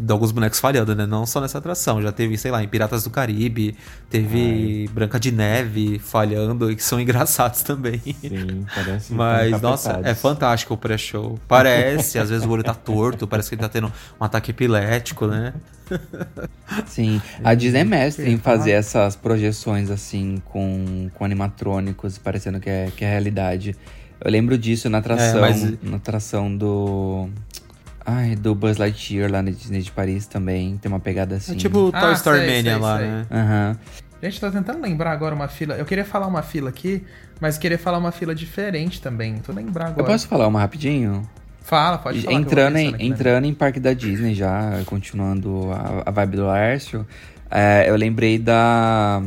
De alguns bonecos falhando, né? Não só nessa atração. Já teve, sei lá, em Piratas do Caribe, teve Branca de Neve falhando, e que são engraçados também. Sim, parece. Mas, estão nossa, é fantástico o pré-show. Parece, às vezes o olho tá torto, parece que ele tá tendo um ataque epilético, né? Sim, a Disney é mestre em fazer essas projeções assim com, com animatrônicos, parecendo que é, que é realidade. Eu lembro disso na atração, É, mas- na atração do. Ai, do Buzz Lightyear lá na Disney de Paris também. Tem uma pegada assim. É tipo o Ah, Toy Story sei, Mania sei, lá, sei. né? Aham. Gente, tô tentando lembrar agora uma fila. Eu queria falar uma fila aqui, mas queria falar uma fila diferente também. Tô lembrar agora. Eu posso falar uma rapidinho? Fala, pode falar. entrando, em, né? entrando em parque da Disney já, continuando a, a vibe do Laércio, é, eu lembrei da,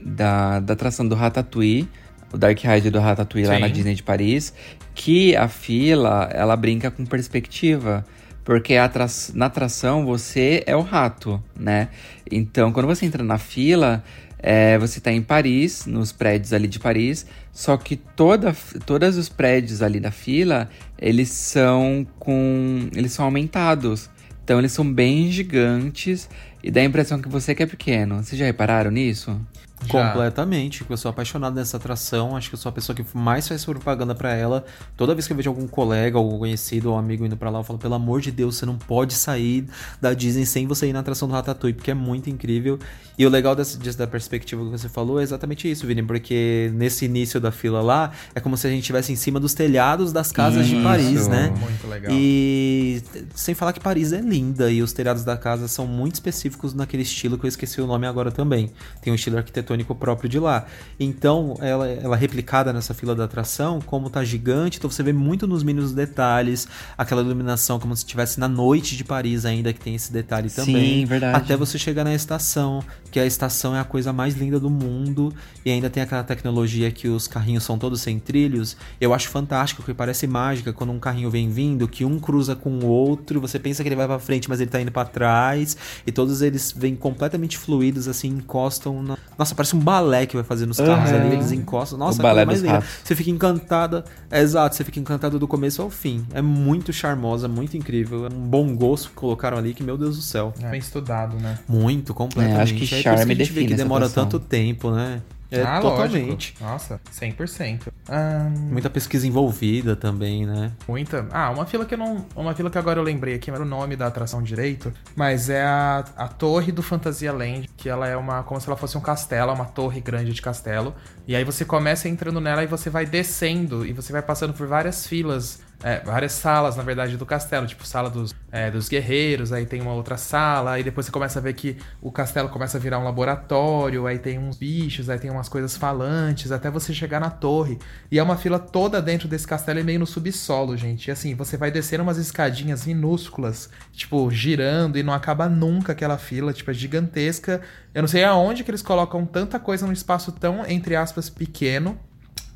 da, da atração do Ratatouille, o Dark Ride do Ratatouille lá Sim. na Disney de Paris, que a fila, ela brinca com perspectiva. Porque atra- na atração você é o rato, né? Então, quando você entra na fila, é, você tá em Paris, nos prédios ali de Paris, só que toda, todos os prédios ali da fila, eles são com. Eles são aumentados. Então eles são bem gigantes e dá a impressão que você que é pequeno. Vocês já repararam nisso? Já. Completamente. Eu sou apaixonado nessa atração. Acho que eu sou a pessoa que mais faz propaganda pra ela. Toda vez que eu vejo algum colega, algum conhecido ou amigo indo pra lá, eu falo: pelo amor de Deus, você não pode sair da Disney sem você ir na atração do Ratatouille, porque é muito incrível. E o legal dessa, disso, da perspectiva que você falou é exatamente isso, Vini, porque nesse início da fila lá, é como se a gente estivesse em cima dos telhados das casas de Isso. Paris, né? Muito legal. E sem falar que Paris é linda e os telhados da casa são muito específicos naquele estilo que eu esqueci o nome agora também. Tem um estilo arquitetônico próprio de lá. Então, ela, ela é replicada nessa fila da atração, como tá gigante, então você vê muito nos mínimos detalhes, aquela iluminação como se estivesse na noite de Paris ainda, que tem esse detalhe também. Sim, verdade. Até você chegar na estação, que a estação é a coisa mais linda do mundo e ainda tem aquela tecnologia que os carrinhos são todos sem trilhos. Eu acho fantástico, que parece mágica quando um carrinho vem vindo, que um cruza com o outro, você pensa que ele vai pra frente, mas ele tá indo pra trás, e todos eles vêm completamente fluidos, assim, encostam na... Nossa, parece um balé que vai fazer nos carros Aham. ali, eles encostam. Nossa, O balé a coisa mais linda. Você fica encantada. É, exato, você fica encantada do começo ao fim. É muito charmosa, muito incrível. É um bom gosto que colocaram ali, que meu Deus do céu. É bem estudado, né? Muito, completamente. É, acho que Aí por isso charme a gente vê que demora tanto tempo, né? É, ah, totalmente. lógico. Nossa, 100%. Ahn, Muita pesquisa envolvida também, né? Muita. Ah, uma fila que eu não. Uma fila que agora eu lembrei aqui, não era o nome da atração direito, mas é a, a Torre do Fantasia Land, que ela é uma. como se ela fosse um castelo, uma torre grande de castelo. E aí você começa entrando nela e você vai descendo e você vai passando por várias filas. É, várias salas, na verdade, do castelo, tipo sala dos, é, dos guerreiros, aí tem uma outra sala, aí depois você começa a ver que o castelo começa a virar um laboratório, aí tem uns bichos, aí tem umas coisas falantes, até você chegar na torre. E é uma fila toda dentro desse castelo e meio no subsolo, gente. E assim, você vai descendo umas escadinhas minúsculas, tipo, girando e não acaba nunca aquela fila, tipo, é gigantesca. Eu não sei aonde que eles colocam tanta coisa num espaço tão, entre aspas, pequeno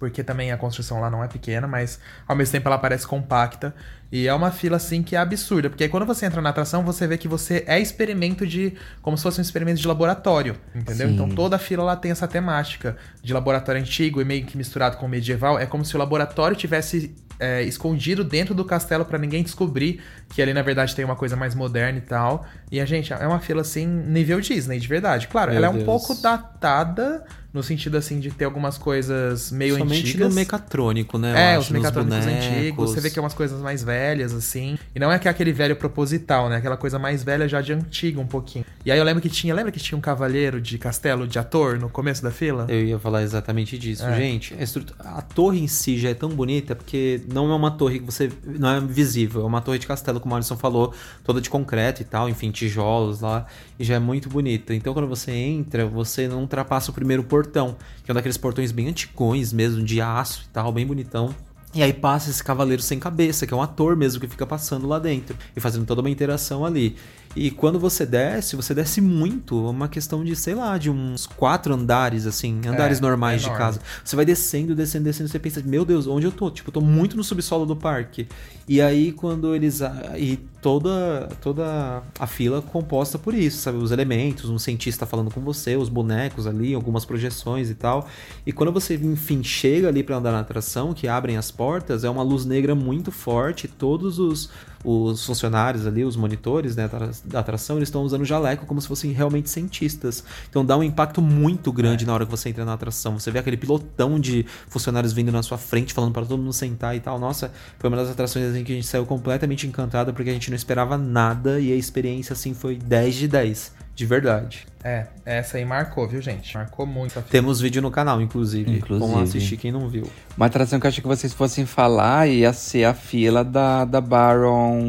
porque também a construção lá não é pequena, mas ao mesmo tempo ela parece compacta. E é uma fila assim que é absurda, porque aí quando você entra na atração, você vê que você é experimento de. como se fosse um experimento de laboratório, entendeu? Sim. Então toda a fila lá tem essa temática de laboratório antigo e meio que misturado com medieval. É como se o laboratório tivesse é, escondido dentro do castelo pra ninguém descobrir que ali na verdade tem uma coisa mais moderna e tal. E a gente é uma fila assim nível Disney, de verdade. Claro, Meu ela é um Deus. pouco datada no sentido assim de ter algumas coisas meio Somente antigas. no mecatrônico, né? É, acho, os mecatrônicos antigos. Você vê que é umas coisas mais velhas, assim. E não é que é aquele velho proposital, né? Aquela coisa mais velha já de antiga um pouquinho. E aí eu lembro que tinha. Lembra que tinha um cavaleiro de castelo de ator no começo da fila? Eu ia falar exatamente disso. É. Gente, a, a torre em si já é tão bonita porque não é uma torre que você. não é visível. É uma torre de castelo, como o Alisson falou, toda de concreto e tal, enfim, tijolos lá. E já é muito bonita. Então quando você entra, você não ultrapassa o primeiro portão, que é um daqueles portões bem antigões mesmo, de aço e tal, bem bonitão. E aí passa esse cavaleiro sem cabeça, que é um ator mesmo que fica passando lá dentro e fazendo toda uma interação ali. E quando você desce, você desce muito, é uma questão de, sei lá, de uns quatro andares, assim, andares É, normais é de casa. Você vai descendo, descendo, descendo, você pensa, meu Deus, onde eu tô? Tipo, eu tô muito no subsolo do parque. E aí, quando eles. E toda, toda a fila composta por isso, sabe? Os elementos, um cientista falando com você, os bonecos ali, algumas projeções e tal. E quando você, enfim, chega ali pra andar na atração, que abrem as portas, é uma luz negra muito forte, todos os. Os funcionários ali, os monitores né, da- atração, eles estão usando jaleco como se fossem realmente cientistas. Então dá um impacto muito grande na hora que você entra na atração. Você vê aquele pilotão de funcionários vindo na sua frente, falando para todo mundo sentar e tal. Nossa, foi uma das atrações assim, que a gente saiu completamente encantado porque a gente não esperava nada e a experiência assim foi 10 de 10, de verdade. É, essa aí marcou, viu, gente? Marcou muito a fila. Temos vídeo no canal, inclusive. Inclusive. Vamos assistir quem não viu. Uma atração que eu achei que vocês fossem falar ia ser a fila da, da Baron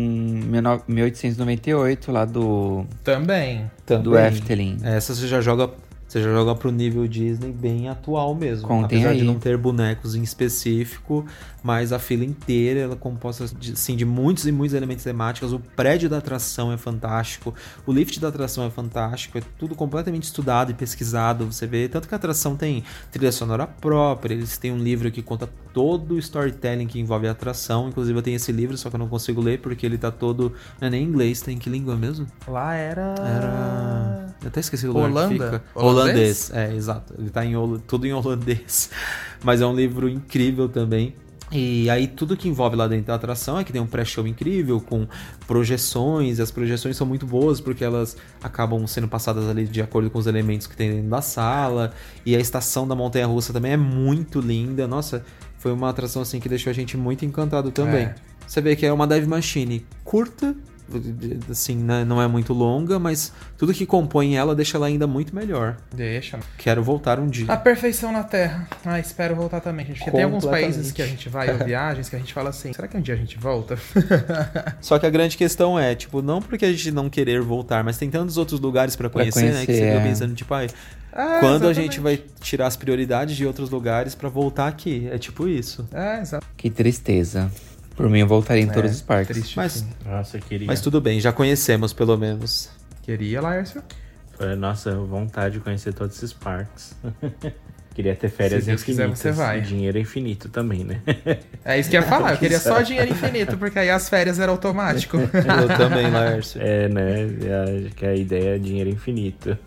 19- 1898, lá do, Também. do Efteling. Essa você já joga, você já joga pro nível Disney bem atual mesmo. Contem Apesar de aí. não ter bonecos em específico, mas a fila inteira ela é composta de, assim, de muitos e muitos elementos temáticos. O prédio da atração é fantástico, o lift da atração é fantástico, é tudo completamente estudado e pesquisado. Você vê tanto que a atração tem trilha sonora própria, eles têm um livro que conta todo o storytelling que envolve a atração. Inclusive eu tenho esse livro, só que eu não consigo ler porque ele tá todo não é nem em inglês, tem que língua mesmo? Lá era. Era. Eu até esqueci o lugar Holanda? que fica. Holandês? Holandês, é, exato. Ele tá em tudo em holandês. Mas é um livro incrível também. E aí tudo que envolve lá dentro da atração é que tem um pré-show incrível, com projeções, e as projeções são muito boas porque elas acabam sendo passadas ali de acordo com os elementos que tem dentro da sala. E a estação da Montanha Russa também é muito linda. Nossa, foi uma atração assim que deixou a gente muito encantado também. É. Você vê que é uma dive machine curta, assim, né, não é muito longa, mas tudo que compõe ela deixa ela ainda muito melhor. Deixa. Quero voltar um dia. A perfeição na Terra. Ah, espero voltar também, gente. Porque tem alguns países que a gente vai, ou viagens, que a gente fala assim, será que um dia a gente volta? Só que a grande questão é, tipo, não porque a gente não querer voltar, mas tem tantos outros lugares pra Pra conhecer, né? Que conhecer, você fica é. pensando, tipo, ai, Ah, quando a exatamente. gente vai tirar as prioridades de outros lugares pra voltar aqui? É tipo isso. É, exato. Que tristeza. Por mim, eu voltaria em todos os parques. Triste. Mas. Nossa, eu queria. mas tudo bem, já conhecemos pelo menos. Queria, Laércio? Foi, Nossa, vontade de conhecer todos esses parques. queria ter férias Se Deus quiser, infinitas. você vai. E dinheiro infinito também, né? É isso que eu ia falar. Eu queria só dinheiro infinito, porque aí as férias eram automático. Eu também, Laércio. É, né? Acho que a ideia é dinheiro infinito.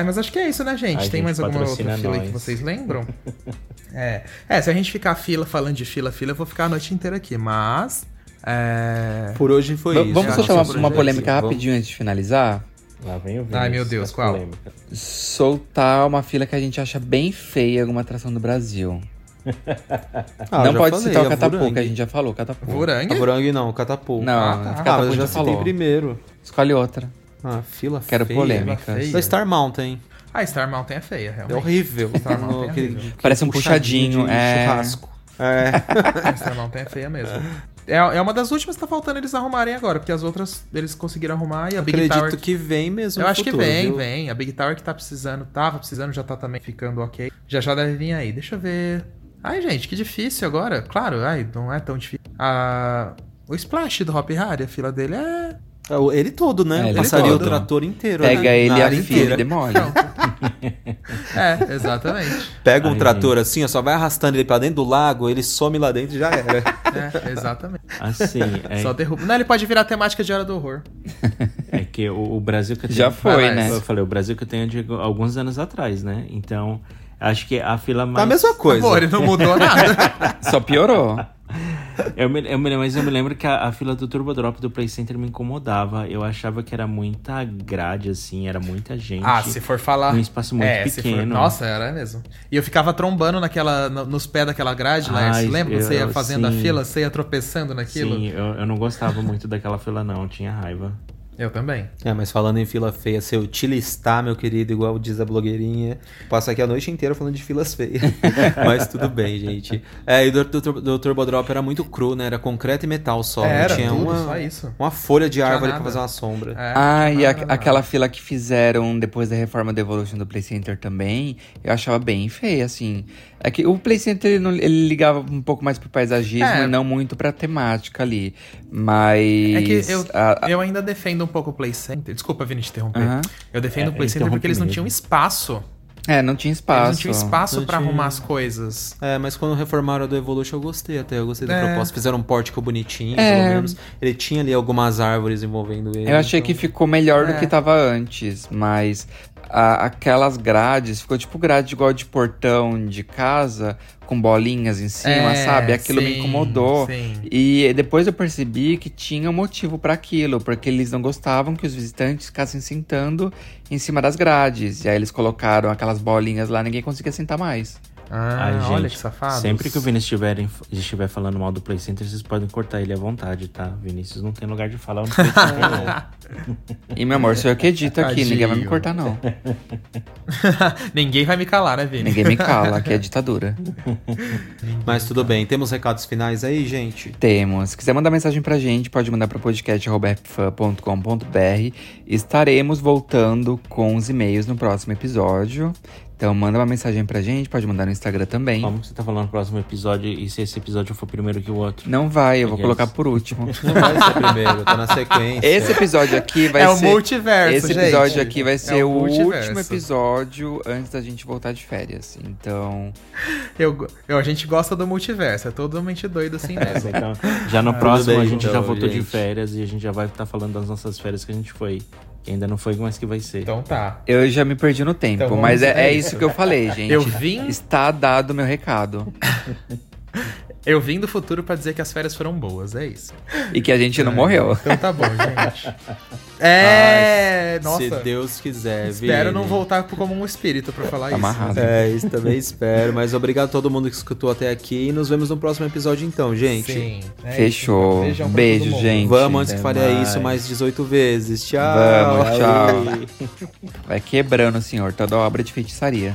Ah, mas acho que é isso, né, gente? A Tem gente mais alguma outra fila aí que vocês lembram? é. É, se a gente ficar fila falando de fila, fila, eu vou ficar a noite inteira aqui. Mas. É. Por hoje foi V- isso. Vamos soltar uma, nosso uma projeto. polêmica Vamos- rapidinho antes de finalizar? Lá vem o Ai, Vênus, meu Deus, qual? polêmicas. Soltar uma fila que a gente acha bem feia em alguma atração do Brasil. Ah, não pode falei, citar o a Catapu, Vurangue. que a gente já falou, Catapu. Vurangue? A Vurangue não, o Catapult. Não, Ah, tá. Catapu Ah, a já já citei falou. primeiro. Escolhe outra. Ah, fila Quero feia. polêmicas. feia. Da Star Mountain. Ah, Star Mountain é feia, É realmente. horrível. Star Mountain é horrível. Parece um puxadinho, de é. churrasco. É. A Star Mountain é feia mesmo. É, é uma das últimas que tá faltando eles arrumarem agora, porque as outras eles conseguiram arrumar e a Big Acredito Tower. que vem mesmo Eu no acho que futuro, vem, viu? vem. A Big Tower que tá precisando, tava precisando, já tá também ficando ok. Já já deve vir aí. Deixa eu ver. Ai, gente, que difícil agora. Claro, ai, não é tão difícil. Ah, o Splash do Hop Harry, a fila dele é. É, Ele todo, né? É, ele Passaria todo. o trator inteiro. Pega né? ele e a fila e demole. É, exatamente. Pega um Ai, trator assim, ó, só vai arrastando ele pra dentro do lago, ele some lá dentro e já era. É, exatamente. Assim, é, Só derruba. Não, ele pode virar temática de Hora do Horror. é que o, o Brasil que eu tenho. Já foi, né? Eu falei, o Brasil que eu tenho de alguns anos atrás, né? Então, Acho que a fila mais. Tá a mesma coisa. Amor, não mudou nada. Só piorou. Eu me, eu me, mas eu me lembro que a, a, fila do Turbo Drop do Play Center me incomodava. Eu achava que era muita grade, assim, era muita gente. Ah, se for falar. Num espaço muito é, pequeno. For... Nossa, era mesmo. E eu ficava trombando naquela, no, nos pés daquela grade, Laércio. Lembra? Você ia fazendo sim. a fila, você ia tropeçando naquilo? Sim, eu, eu não gostava muito daquela fila, não. Eu tinha raiva. Eu também. É, mas falando em fila feia, se eu te listar, meu querido, igual diz a blogueirinha, passo aqui a noite inteira falando de filas feias. mas tudo bem, gente. É, e do, do, do Turbo Drop era muito cru, né? Era concreto e metal só. É, era tinha tudo, uma, só isso. uma folha de árvore nada. pra fazer uma sombra. É, Ah, e a- aquela fila que fizeram depois da reforma do Evolution do Play Center também, eu achava bem feia, assim. É que o Play Center ele, não- ele ligava um pouco mais pro paisagismo É. e não muito pra temática ali. Mas. É que eu, a- a- eu ainda defendo um pouco o Play Center. Desculpa, Vini, te interromper. Aham. Eu defendo É, o Play Center porque eles não mesmo. tinham espaço. É, não tinha espaço. Eles não tinham espaço pra tinha. arrumar as coisas. É, mas quando reformaram a do Evolution eu gostei até. Eu gostei da É. proposta. Fizeram um pórtico bonitinho, É. pelo menos. Ele tinha ali algumas árvores envolvendo ele. Eu achei que então- ficou melhor É. do que tava antes, mas a- aquelas grades, ficou tipo grade igual de portão de casa, com bolinhas em cima, É, sabe? Aquilo me sim, incomodou. sim. E depois eu percebi que tinha um motivo pra aquilo, porque eles não gostavam que os visitantes ficassem sentando em cima das grades. E aí eles colocaram aquelas bolinhas lá, ninguém conseguia sentar mais. Ah, Ai, olha gente, que safado. Sempre que o Vinícius estiver, estiver falando mal do Play Center, vocês podem cortar ele à vontade, tá? Vinícius não tem lugar de falar no Play Center, não. E meu amor, sou eu que edito aqui, Tadinho. ninguém vai me cortar, não. Ninguém vai me calar, né, Vini? Ninguém me cala, aqui é ditadura. Mas tudo bem. Temos recados finais aí, gente? Temos. Se quiser mandar mensagem pra gente, pode mandar para podcast.com.br. Estaremos voltando com os e-mails no próximo episódio. Então manda uma mensagem pra gente, pode mandar no Instagram também. Como você tá falando no próximo episódio, e se esse episódio for primeiro que o outro? Não vai, eu vou Yes. colocar por último. Não vai ser primeiro, tá na sequência. Esse episódio aqui vai É o ser. multiverso, Esse episódio gente. aqui vai É ser o o, multiverso. último episódio antes da gente voltar de férias. Então. Eu, eu- a gente gosta do multiverso, é totalmente doido assim mesmo. Então, já no Ah, próximo a gente já então, voltou de gente. férias e a gente já vai estar falando das nossas férias que a gente foi. Que ainda não foi, mas que vai ser. Então tá. Eu já me perdi no tempo, Então mas é, é isso. isso que eu falei, gente. Eu vim- Está dado o meu recado. Eu vim do futuro pra dizer que as férias foram boas, é isso. E que a gente não morreu. Então tá bom, gente. É, nossa. Se Deus quiser, Espero não voltar como um espírito pra falar Tá isso. amarrado. É, isso também espero. Mas obrigado a todo mundo que escutou até aqui. E nos vemos no próximo episódio, então, gente. Sim. é Fechou. isso. Pra Beijo, gente. Vamos antes que mais. isso mais 18 vezes. Tchau. Vamos, tchau. Vai quebrando, senhor, toda obra de feitiçaria.